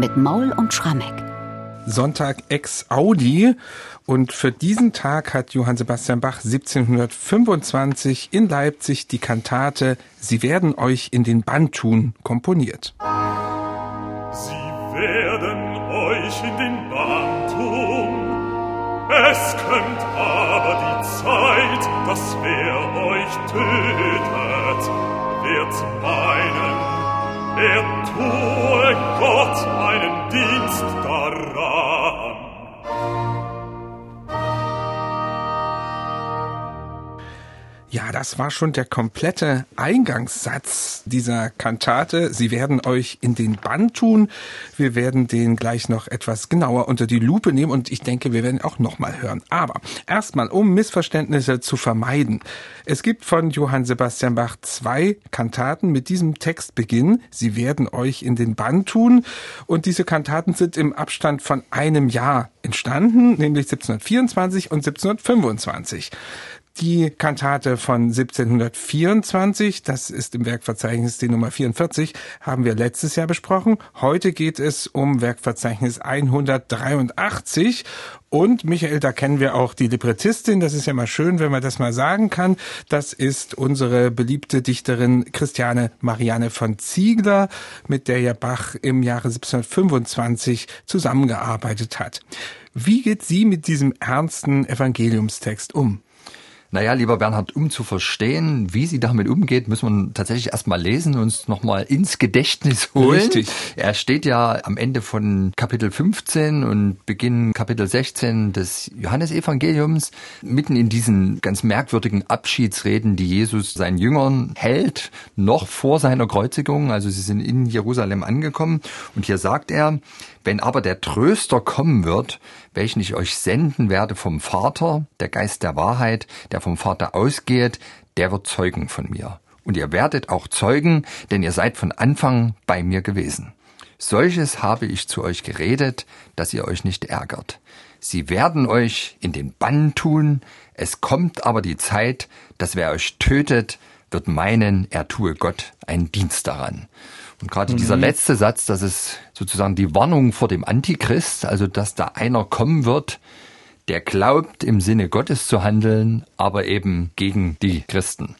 mit Maul und Schrammeck. Sonntag ex Audi. Und für diesen Tag hat Johann Sebastian Bach 1725 in Leipzig die Kantate Sie werden euch in den Bann tun komponiert. Sie werden euch in den Bann tun. Es kömmt aber die Zeit, dass wer euch tötet, wird meinen, er tue Gott einen Dienst daran. Das war schon der komplette Eingangssatz dieser Kantate. Sie werden euch in den Bann tun. Wir werden den gleich noch etwas genauer unter die Lupe nehmen und ich denke, wir werden auch nochmal hören. Aber erstmal, um Missverständnisse zu vermeiden. Es gibt von Johann Sebastian Bach zwei Kantaten mit diesem Textbeginn. Sie werden euch in den Bann tun. Und diese Kantaten sind im Abstand von einem Jahr entstanden, nämlich 1724 und 1725 die Kantate von 1724, das ist im Werkverzeichnis die Nummer 44, haben wir letztes Jahr besprochen. Heute geht es um Werkverzeichnis 183 und Michael, da kennen wir auch die Librettistin. Das ist ja mal schön, wenn man das mal sagen kann. Das ist unsere beliebte Dichterin Christiane Marianne von Ziegler, mit der ja Bach im Jahre 1725 zusammengearbeitet hat. Wie geht sie mit diesem ernsten Evangeliumstext um? Naja, lieber Bernhard, um zu verstehen, wie sie damit umgeht, müssen wir tatsächlich erstmal lesen, uns nochmal ins Gedächtnis holen. Richtig. Er steht ja am Ende von Kapitel 15 und Beginn Kapitel 16 des Johannesevangeliums, mitten in diesen ganz merkwürdigen Abschiedsreden, die Jesus seinen Jüngern hält, noch vor seiner Kreuzigung. Also sie sind in Jerusalem angekommen und hier sagt er, wenn aber der Tröster kommen wird, welchen ich euch senden werde vom Vater, der Geist der Wahrheit, der vom Vater ausgeht, der wird Zeugen von mir. Und ihr werdet auch Zeugen, denn ihr seid von Anfang bei mir gewesen. Solches habe ich zu euch geredet, dass ihr euch nicht ärgert. Sie werden euch in den Bann tun, es kommt aber die Zeit, dass wer euch tötet, wird meinen, er tue Gott einen Dienst daran. Und gerade mhm. dieser letzte Satz, das ist sozusagen die Warnung vor dem Antichrist, also dass da einer kommen wird, der glaubt, im Sinne Gottes zu handeln, aber eben gegen die Christen.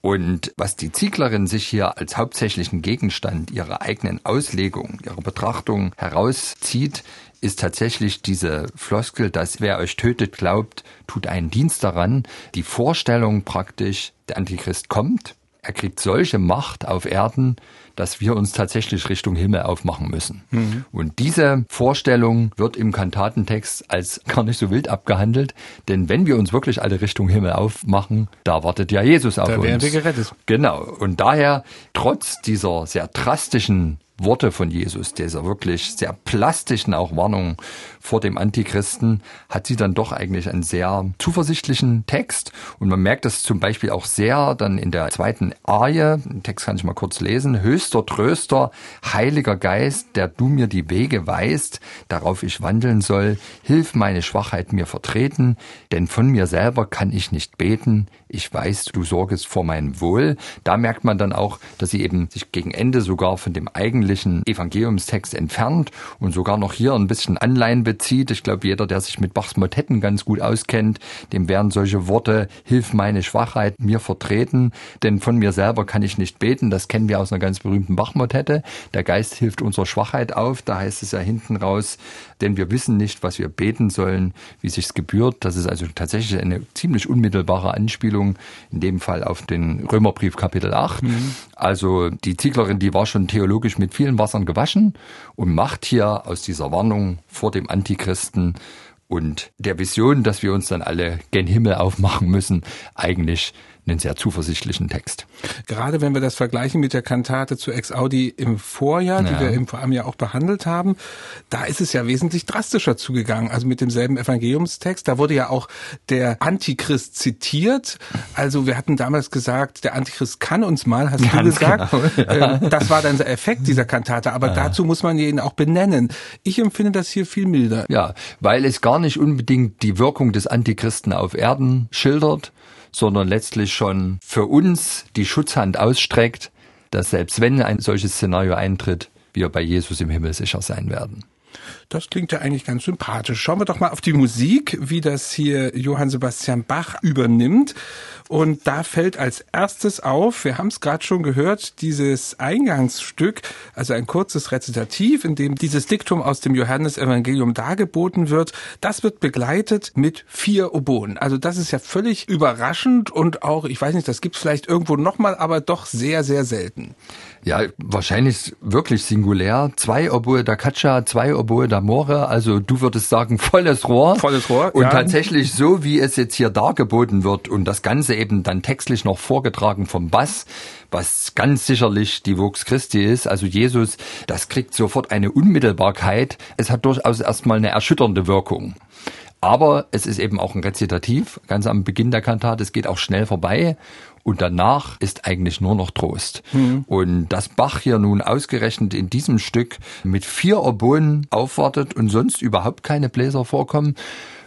Und was die Zieglerin sich hier als hauptsächlichen Gegenstand ihrer eigenen Auslegung, ihrer Betrachtung herauszieht, ist tatsächlich diese Floskel, dass wer euch tötet, glaubt, tut einen Dienst daran. Die Vorstellung praktisch, der Antichrist kommt, er kriegt solche Macht auf Erden, dass wir uns tatsächlich Richtung Himmel aufmachen müssen. Mhm. Und diese Vorstellung wird im Kantatentext als gar nicht so wild abgehandelt, denn wenn wir uns wirklich alle Richtung Himmel aufmachen, da wartet ja Jesus auf da uns. Da werden wir gerettet. Genau. Und daher, trotz dieser sehr drastischen Worte von Jesus, dieser wirklich sehr plastischen auch Warnung vor dem Antichristen, hat sie dann doch eigentlich einen sehr zuversichtlichen Text. Und man merkt das zum Beispiel auch sehr dann in der zweiten Arie, den Text kann ich mal kurz lesen, höchster Tröster, heiliger Geist, der du mir die Wege weist, darauf ich wandeln soll, hilf meine Schwachheit mir vertreten, denn von mir selber kann ich nicht beten, ich weiß, du sorgest vor mein Wohl. Da merkt man dann auch, dass sie eben sich gegen Ende sogar von dem eigentlichen Evangeliumstext entfernt und sogar noch hier ein bisschen Anleihen bezieht. Ich glaube, jeder, der sich mit Bachs Motetten ganz gut auskennt, dem werden solche Worte, hilf meine Schwachheit mir vertreten, denn von mir selber kann ich nicht beten. Das kennen wir aus einer ganz berühmten Bach-Motette. Der Geist hilft unserer Schwachheit auf. Da heißt es ja hinten raus, denn wir wissen nicht, was wir beten sollen, wie sich's gebührt. Das ist also tatsächlich eine ziemlich unmittelbare Anspielung in dem Fall auf den Römerbrief Kapitel 8. Mhm. Also die Zieglerin, die war schon theologisch mit vielen Wassern gewaschen und macht hier aus dieser Warnung vor dem Antichristen und der Vision, dass wir uns dann alle gen Himmel aufmachen müssen, eigentlich einen sehr zuversichtlichen Text. Gerade wenn wir das vergleichen mit der Kantate zu Ex Audi im Vorjahr, ja. die wir im Vorjahr ja auch behandelt haben, da ist es ja wesentlich drastischer zugegangen. Also mit demselben Evangeliumstext, da wurde ja auch der Antichrist zitiert. Also wir hatten damals gesagt, der Antichrist kann uns mal, hast Ganz du gesagt. Genau, ja. Ähm, das war dann der Effekt dieser Kantate. Aber ja. dazu muss man ihn auch benennen. Ich empfinde das hier viel milder. Ja, weil es gar nicht unbedingt die Wirkung des Antichristen auf Erden schildert, sondern letztlich schon für uns die Schutzhand ausstreckt, dass selbst wenn ein solches Szenario eintritt, wir bei Jesus im Himmel sicher sein werden. Das klingt ja eigentlich ganz sympathisch. Schauen wir doch mal auf die Musik, wie das hier Johann Sebastian Bach übernimmt. Und da fällt als erstes auf, wir haben es gerade schon gehört, dieses Eingangsstück, also ein kurzes Rezitativ, in dem dieses Diktum aus dem Johannesevangelium dargeboten wird, das wird begleitet mit vier Oboen. Also das ist ja völlig überraschend und auch, ich weiß nicht, das gibt es vielleicht irgendwo nochmal, aber doch sehr, sehr selten. Ja, wahrscheinlich wirklich singulär. Zwei Oboe da Caccia, zwei Oboe da More. Also du würdest sagen, volles Rohr. Volles Rohr, Und ja. tatsächlich so, wie es jetzt hier dargeboten wird und das Ganze eben dann textlich noch vorgetragen vom Bass, was ganz sicherlich die Vox Christi ist, also Jesus, das kriegt sofort eine Unmittelbarkeit. Es hat durchaus erstmal eine erschütternde Wirkung. Aber es ist eben auch ein Rezitativ, ganz am Beginn der Kantate. Es geht auch schnell vorbei. Und danach ist eigentlich nur noch Trost. Mhm. Und dass Bach hier nun ausgerechnet in diesem Stück mit vier Oboen aufwartet und sonst überhaupt keine Bläser vorkommen,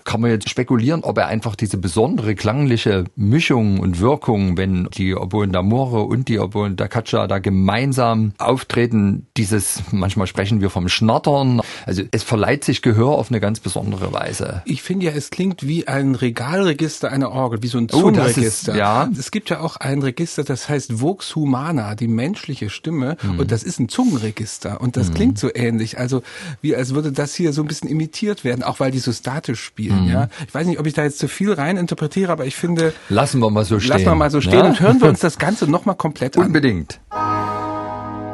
kann man jetzt spekulieren, ob er einfach diese besondere klangliche Mischung und Wirkung, wenn die Oboen d'Amore und die Oboen da Caccia da gemeinsam auftreten, dieses, manchmal sprechen wir vom Schnattern, also es verleiht sich Gehör auf eine ganz besondere Weise. Ich finde ja, es klingt wie ein Regalregister einer Orgel, wie so ein Zungenregister. Oh, ja. Es gibt ja auch ein Register, das heißt Vox Humana, die menschliche Stimme, mhm. und das ist ein Zungenregister und das mhm. klingt so ähnlich, also wie als würde das hier so ein bisschen imitiert werden, auch weil die so statisch spielen. Mhm. Ja, ich weiß nicht, ob ich da jetzt zu viel rein interpretiere, aber ich finde. Lassen wir mal so stehen. Lassen wir mal so stehen ja? und hören wir uns das Ganze nochmal komplett an. Unbedingt.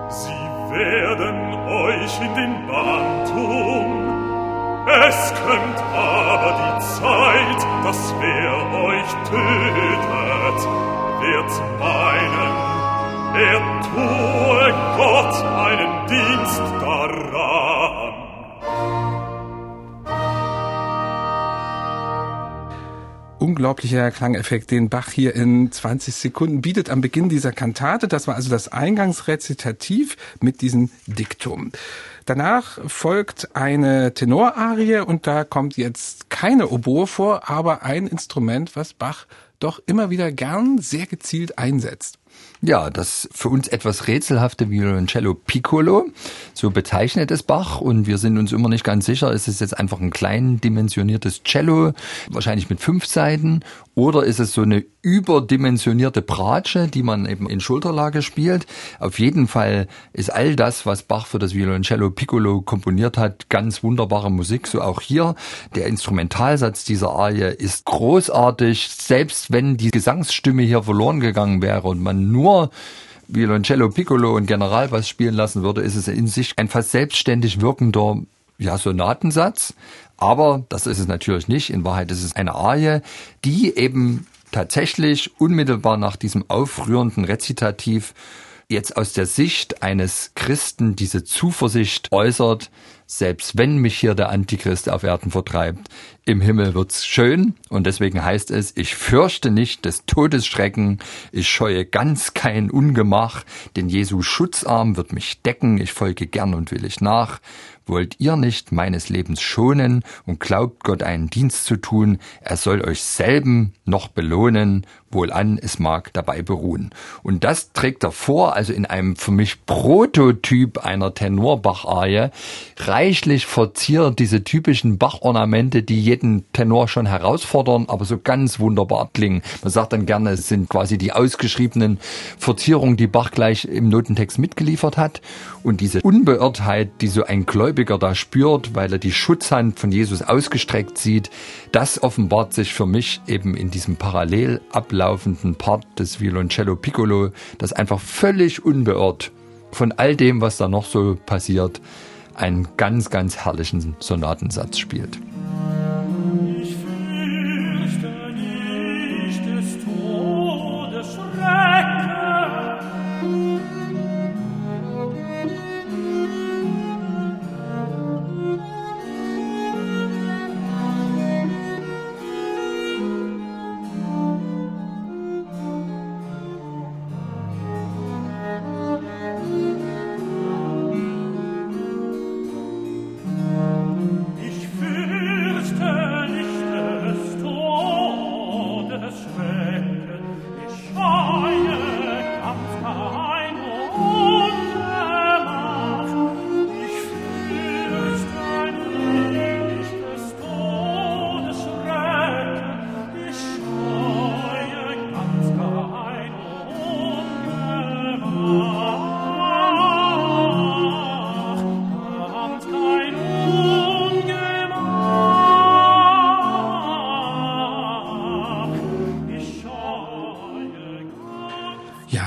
Sie werden euch in den Bann tun. Es kömmt aber die Zeit, dass wer euch tötet, wird meinen, er tue Gott einen Dienst daran. Unglaublicher Klangeffekt, den Bach hier in 20 Sekunden bietet am Beginn dieser Kantate. Das war also das Eingangsrezitativ mit diesem Diktum. Danach folgt eine Tenorarie und da kommt jetzt keine Oboe vor, aber ein Instrument, was Bach doch immer wieder gern sehr gezielt einsetzt. Ja, das für uns etwas rätselhafte Violoncello Piccolo, so bezeichnet es Bach und wir sind uns immer nicht ganz sicher, ist es jetzt einfach ein klein dimensioniertes Cello, wahrscheinlich mit fünf Seiten, oder ist es so eine überdimensionierte Bratsche, die man eben in Schulterlage spielt. Auf jeden Fall ist all das, was Bach für das Violoncello Piccolo komponiert hat, ganz wunderbare Musik, so auch hier. Der Instrumentalsatz dieser Arie ist großartig, selbst wenn die Gesangsstimme hier verloren gegangen wäre und man nur Violoncello Piccolo und Generalbass spielen lassen würde, ist es in sich ein fast selbstständig wirkender ja, Sonatensatz. Aber das ist es natürlich nicht. In Wahrheit ist es eine Arie, die eben tatsächlich unmittelbar nach diesem aufrührenden Rezitativ jetzt aus der Sicht eines Christen diese Zuversicht äußert, selbst wenn mich hier der Antichrist auf Erden vertreibt, im Himmel wird's schön und deswegen heißt es, ich fürchte nicht des Todes Schrecken, ich scheue ganz kein Ungemach, denn Jesu Schutzarm wird mich decken, ich folge gern und willig nach. Wollt ihr nicht meines Lebens schonen und glaubt Gott einen Dienst zu tun, er soll euch selben noch belohnen, wohlan es mag dabei beruhen. Und das trägt er vor, also in einem für mich Prototyp einer Tenorbach-Arie, reichlich verziert diese typischen Bach-Ornamente, die jeden Tenor schon herausfordern, aber so ganz wunderbar klingen. Man sagt dann gerne, es sind quasi die ausgeschriebenen Verzierungen, die Bach gleich im Notentext mitgeliefert hat. Und diese Unbeirrtheit, die so ein Gläubiger da spürt, weil er die Schutzhand von Jesus ausgestreckt sieht, das offenbart sich für mich eben in diesem parallel ablaufenden Part des Violoncello Piccolo, das einfach völlig unbeirrt von all dem, was da noch so passiert, einen ganz, ganz herrlichen Sonatensatz spielt.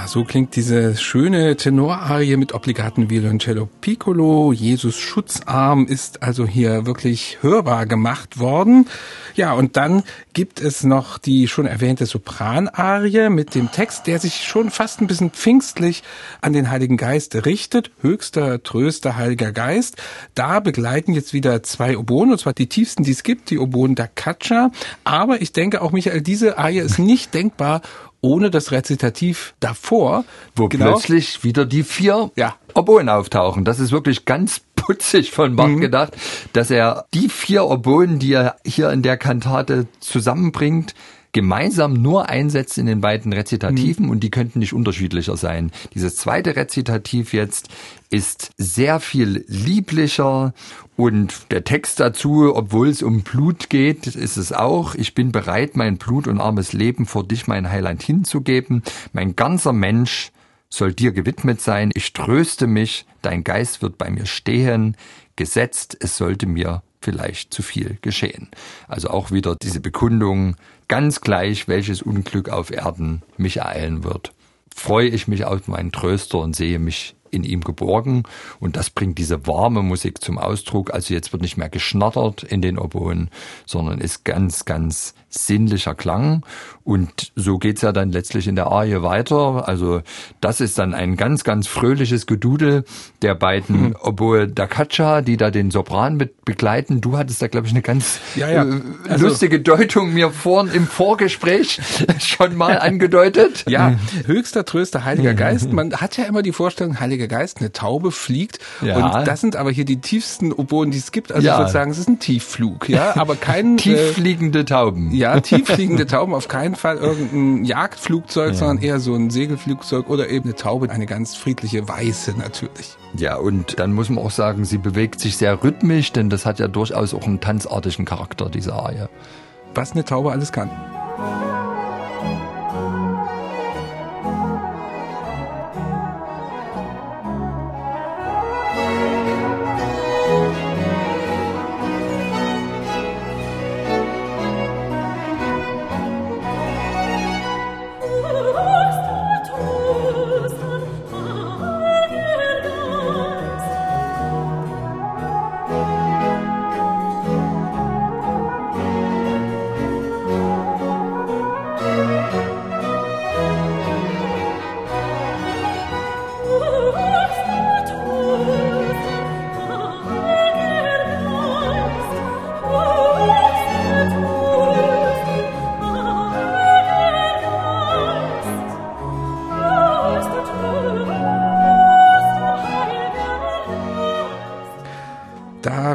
Ja, so klingt diese schöne Tenorarie mit obligaten Violoncello Piccolo. Jesus Schutzarm ist also hier wirklich hörbar gemacht worden. Ja, und dann gibt es noch die schon erwähnte Sopranarie mit dem Text, der sich schon fast ein bisschen pfingstlich an den Heiligen Geist richtet. Höchster, tröster, Heiliger Geist. Da begleiten jetzt wieder zwei Oboen, und zwar die tiefsten, die es gibt, die Oboen da Caccia. Aber ich denke auch, Michael, diese Arie ist nicht denkbar ohne das Rezitativ davor. Wo genau. plötzlich wieder die vier ja. Oboen auftauchen. Das ist wirklich ganz putzig von Bach mhm. gedacht, dass er die vier Oboen, die er hier in der Kantate zusammenbringt, gemeinsam nur einsetzt in den beiden Rezitativen mhm. und die könnten nicht unterschiedlicher sein. Dieses zweite Rezitativ jetzt ist sehr viel lieblicher und der Text dazu, obwohl es um Blut geht, ist es auch, ich bin bereit, mein Blut und armes Leben vor dich, mein Heiland, hinzugeben. Mein ganzer Mensch soll dir gewidmet sein. Ich tröste mich, dein Geist wird bei mir stehen. Gesetzt, es sollte mir vielleicht zu viel geschehen. Also auch wieder diese Bekundung, ganz gleich, welches Unglück auf Erden mich ereilen wird. Freue ich mich auf meinen Tröster und sehe mich in ihm geborgen und das bringt diese warme Musik zum Ausdruck. Also jetzt wird nicht mehr geschnattert in den Oboen, sondern ist ganz, ganz sinnlicher Klang und so geht's ja dann letztlich in der Arie weiter. Also das ist dann ein ganz, ganz fröhliches Gedudel der beiden mhm. Oboe da Caccia, die da den Sopran mit begleiten. Du hattest da, glaube ich, eine ganz ja, ja. Äh, also, lustige Deutung mir vorhin im Vorgespräch schon mal angedeutet. Ja, höchster Tröster, Heiliger Geist. Man hat ja immer die Vorstellung, Heiliger Geist, eine Taube fliegt. Ja. Und das sind aber hier die tiefsten Oboen, die es gibt. Also ja. ich würde sagen, es ist ein Tiefflug, ja, aber kein... Tieffliegende Tauben. Ja, tieffliegende Tauben, auf keinen Fall irgendein Jagdflugzeug, ja. sondern eher so ein Segelflugzeug oder eben eine Taube, eine ganz friedliche Weiße natürlich. Ja, und dann muss man auch sagen, sie bewegt sich sehr rhythmisch, denn das hat ja durchaus auch einen tanzartigen Charakter, diese Arie. Was eine Taube alles kann.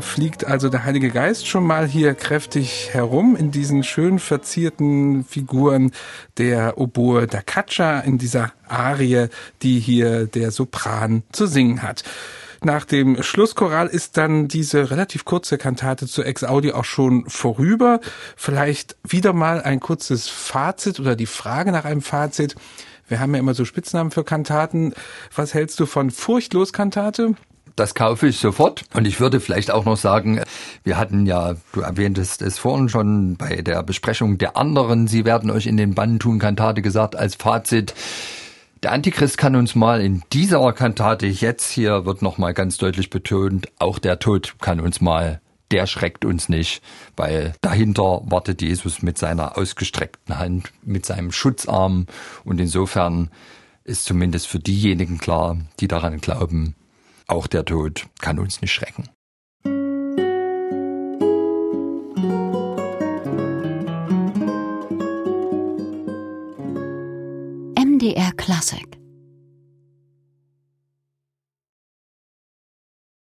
Fliegt also der Heilige Geist schon mal hier kräftig herum in diesen schön verzierten Figuren der Oboe da Caccia in dieser Arie, die hier der Sopran zu singen hat. Nach dem Schlusschoral ist dann diese relativ kurze Kantate zur Ex-Audi auch schon vorüber. Vielleicht wieder mal ein kurzes Fazit oder die Frage nach einem Fazit. Wir haben ja immer so Spitznamen für Kantaten. Was hältst du von Furchtlos Kantate? Das kaufe ich sofort. Und ich würde vielleicht auch noch sagen, wir hatten ja, du erwähntest es vorhin schon bei der Besprechung der anderen, Sie werden euch in den Bann tun, Kantate gesagt, als Fazit. Der Antichrist kann uns mal in dieser Kantate jetzt hier wird nochmal ganz deutlich betont, auch der Tod kann uns mal, der schreckt uns nicht, weil dahinter wartet Jesus mit seiner ausgestreckten Hand, mit seinem Schutzarm und insofern ist zumindest für diejenigen klar, die daran glauben, auch der Tod kann uns nicht schrecken. MDR Classic